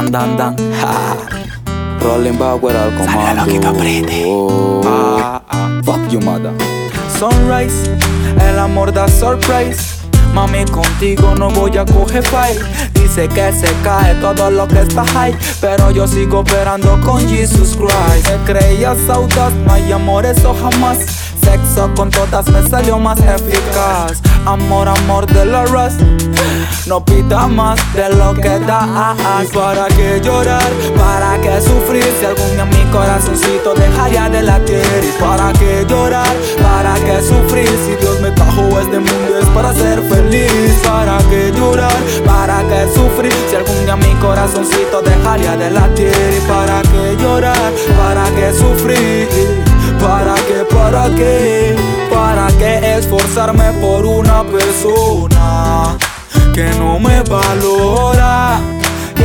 Dan, dan, dan. Rolling backward al comando. loquito, aprende. Oh. Ah, ah. Fuck you, mother. Sunrise, el amor da surprise. Mami, contigo no voy a coger fight. Dice que se cae todo lo que está high. Pero yo sigo operando con Jesus Christ. Me creías audaz, no hay amor, eso jamás. Sexo con todas me salió más eficaz. Amor, amor de la rust. No pida más de lo que das. ¿Para qué llorar? ¿Para qué sufrir? Si algún día mi corazoncito dejaría de latir. ¿Y para qué llorar? Corazoncito dejaría de latir. ¿Y para qué llorar? ¿Para qué sufrir? ¿Para qué? ¿Para qué? ¿Para qué esforzarme por una persona que no me valora?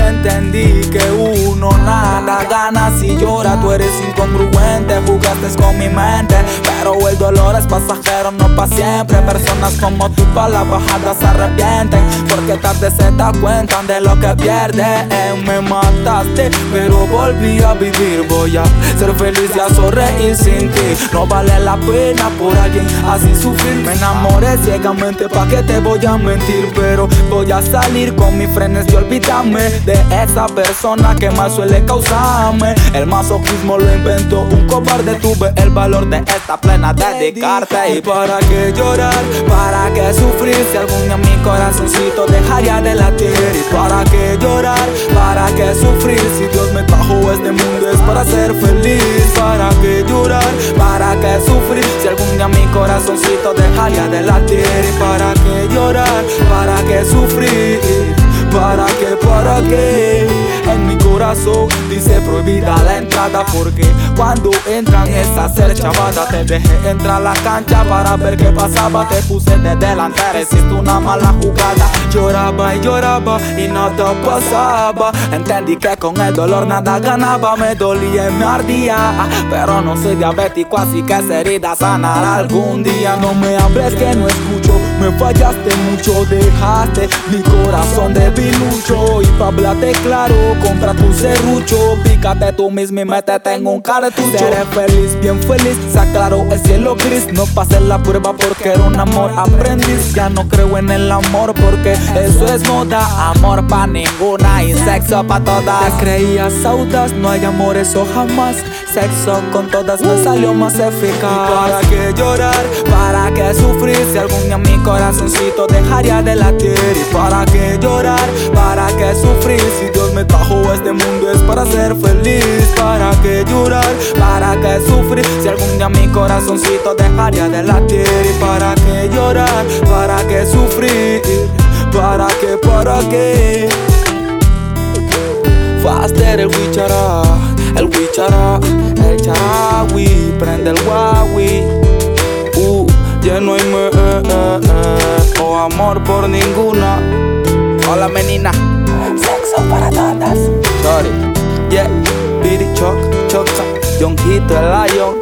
Entendí que uno nada gana si llora. Tú eres incongruente, jugaste con mi mente. Pero el dolor es pasajero, no para siempre. Personas como tú para la bajada se arrepienten. Porque tarde se da cuenta de lo que pierden. Me mataste, pero volví a vivir. Voy a ser feliz y a sonreír sin ti. No vale la pena por alguien así sufrir. Me enamoré ciegamente, pa' que te voy a mentir. Pero voy a salir con mis frenes y olvidarme de esa persona que más suele causarme. El masoquismo lo inventó un cobarde. Tuve el valor de esta plena dedicarte. ¿Y para qué llorar? ¿Para qué sufrir? Si algún día mi corazoncito dejaría de latir. ¿Y para qué llorar? ¿Para qué sufrir? Si Dios me trajo este mundo es para ser feliz. ¿Para qué llorar? ¿Para qué sufrir? Si algún día mi corazoncito dejaría de latir. ¿Y para qué llorar? ¿Para qué sufrir? ¿Para qué? ¿Para qué? En mi corazón. Dice prohibida la entrada porque cuando entran esa ser chavada te dejé entrar a la cancha para ver qué pasaba. Te puse de delantera hiciste una mala jugada. Lloraba y lloraba y nada pasaba. Entendí que con el dolor nada ganaba. Me dolía y me ardía pero no soy diabético así que esa herida sanará algún día. No me hables que no escucho me fallaste mucho dejaste mi corazón debilucho hablarte claro compra tu serrucho pícate tú mismo y métete en un cartucho. Seré feliz bien feliz se aclaró el cielo gris. No pasé la prueba porque era un amor aprendiz. Ya no creo en el amor porque eso es moda. Amor pa' ninguna y sexo pa' todas. Te creías audaz no hay amor eso jamás. Sexo con todas me salió más eficaz. Para qué llorar qué sufrir si algún día mi corazoncito dejaría de latir. Y para qué llorar para qué sufrir si Dios me trajo a este mundo es para ser feliz. Para qué llorar para qué sufrir si algún día mi corazoncito dejaría de latir. Y para qué llorar para qué sufrir para qué para qué. Faster el wichara, el wichara, el charawi, prende el guawi. Uh, ya no hay me, eh, eh, eh, o amor por ninguna. Hola menina, sexo para todas. Sorry, yeah, Bidi Choc, Choca, Yonjito el Lion.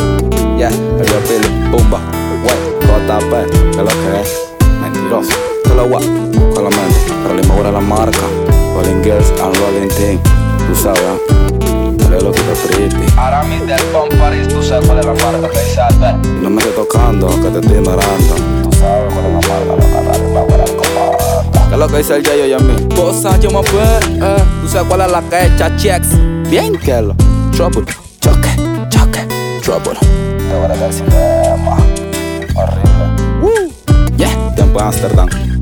Yeah, el Billy, Pumba, Wey, JP, que lo que es. Mentiroso, te lo guapo, con la mente. Rolling ahora la marca. Rolling Girls and Rolling Team. Tú sabes. Dale lo que te pretty. Aramis del Pon Sabes cuál es la marca que Albert. No me estés tocando, que te estoy ignorando. Tú sabes cuál es la marca, la marca, la marca, la marca. ¿Qué es lo que dice el Yayo y a mí? Cosa yo me fue, eh. Tú sabes cuál es la que echa checks. Bien, que lo. Trouble, choque, choque, trouble. Te voy a decir, eh, ma. horrible. Yeah, tiempo en Amsterdam.